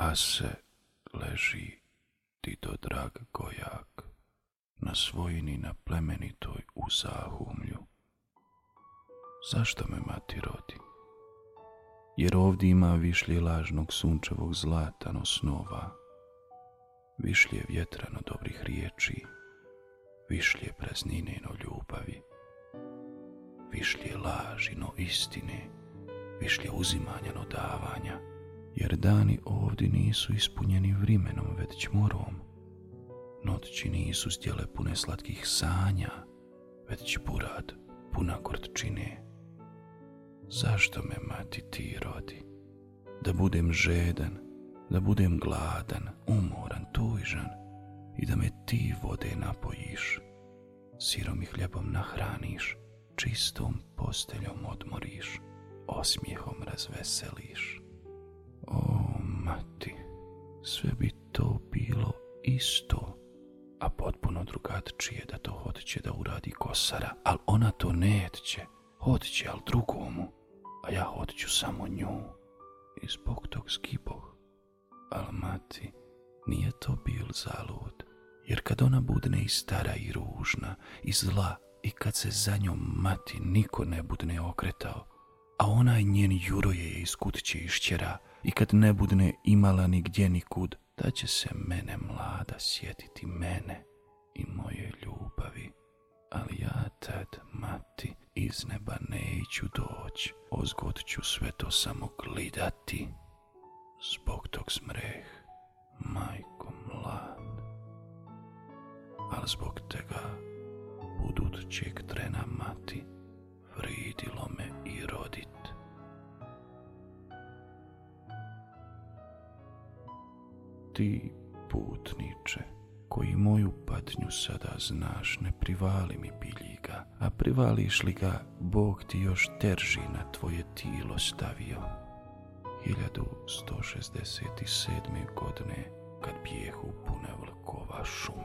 a se leži Tito drag gojak na svojini na plemenitoj u zahumlju. Zašto me mati rodi? Jer ovdje ima višlje lažnog sunčevog zlata no snova, višlje vjetrano dobrih riječi, višlje praznine no ljubavi, višlje laži no istine, višlje uzimanja no davanja, jer dani ovdje nisu ispunjeni vrimenom, već morom. Noći nisu zdjele pune slatkih sanja, već burad puna gorčine. Zašto me mati ti rodi? Da budem žedan, da budem gladan, umoran, tužan i da me ti vode napojiš, sirom i hljebom nahraniš, čistom posteljom odmoriš, osmijehom razveseliš. O, mati, sve bi to bilo isto, a potpuno drugačije da to hoće da uradi kosara, ali ona to neće, hoće, al drugomu, a ja hoću samo nju. I zbog tog skiboh, al mati, nije to bil zalud, jer kad ona budne i stara i ružna, i zla, i kad se za njom mati niko ne budne okretao, a onaj njen juro je iz kuće išćera, i kad ne budne imala ni gdje ni kud, da će se mene mlada sjetiti mene i moje ljubavi. Ali ja tad, mati, iz neba neću doć, ozgod ću sve to samo glidati. Zbog tog smreh, majko mlad. Al zbog tega, budućeg trena mati, Ti, putniče, koji moju patnju sada znaš, ne privali mi biljiga, a privališ li ga, Bog ti još terži na tvoje tilo stavio. 1167. godine, kad bijehu pune vlkova šume.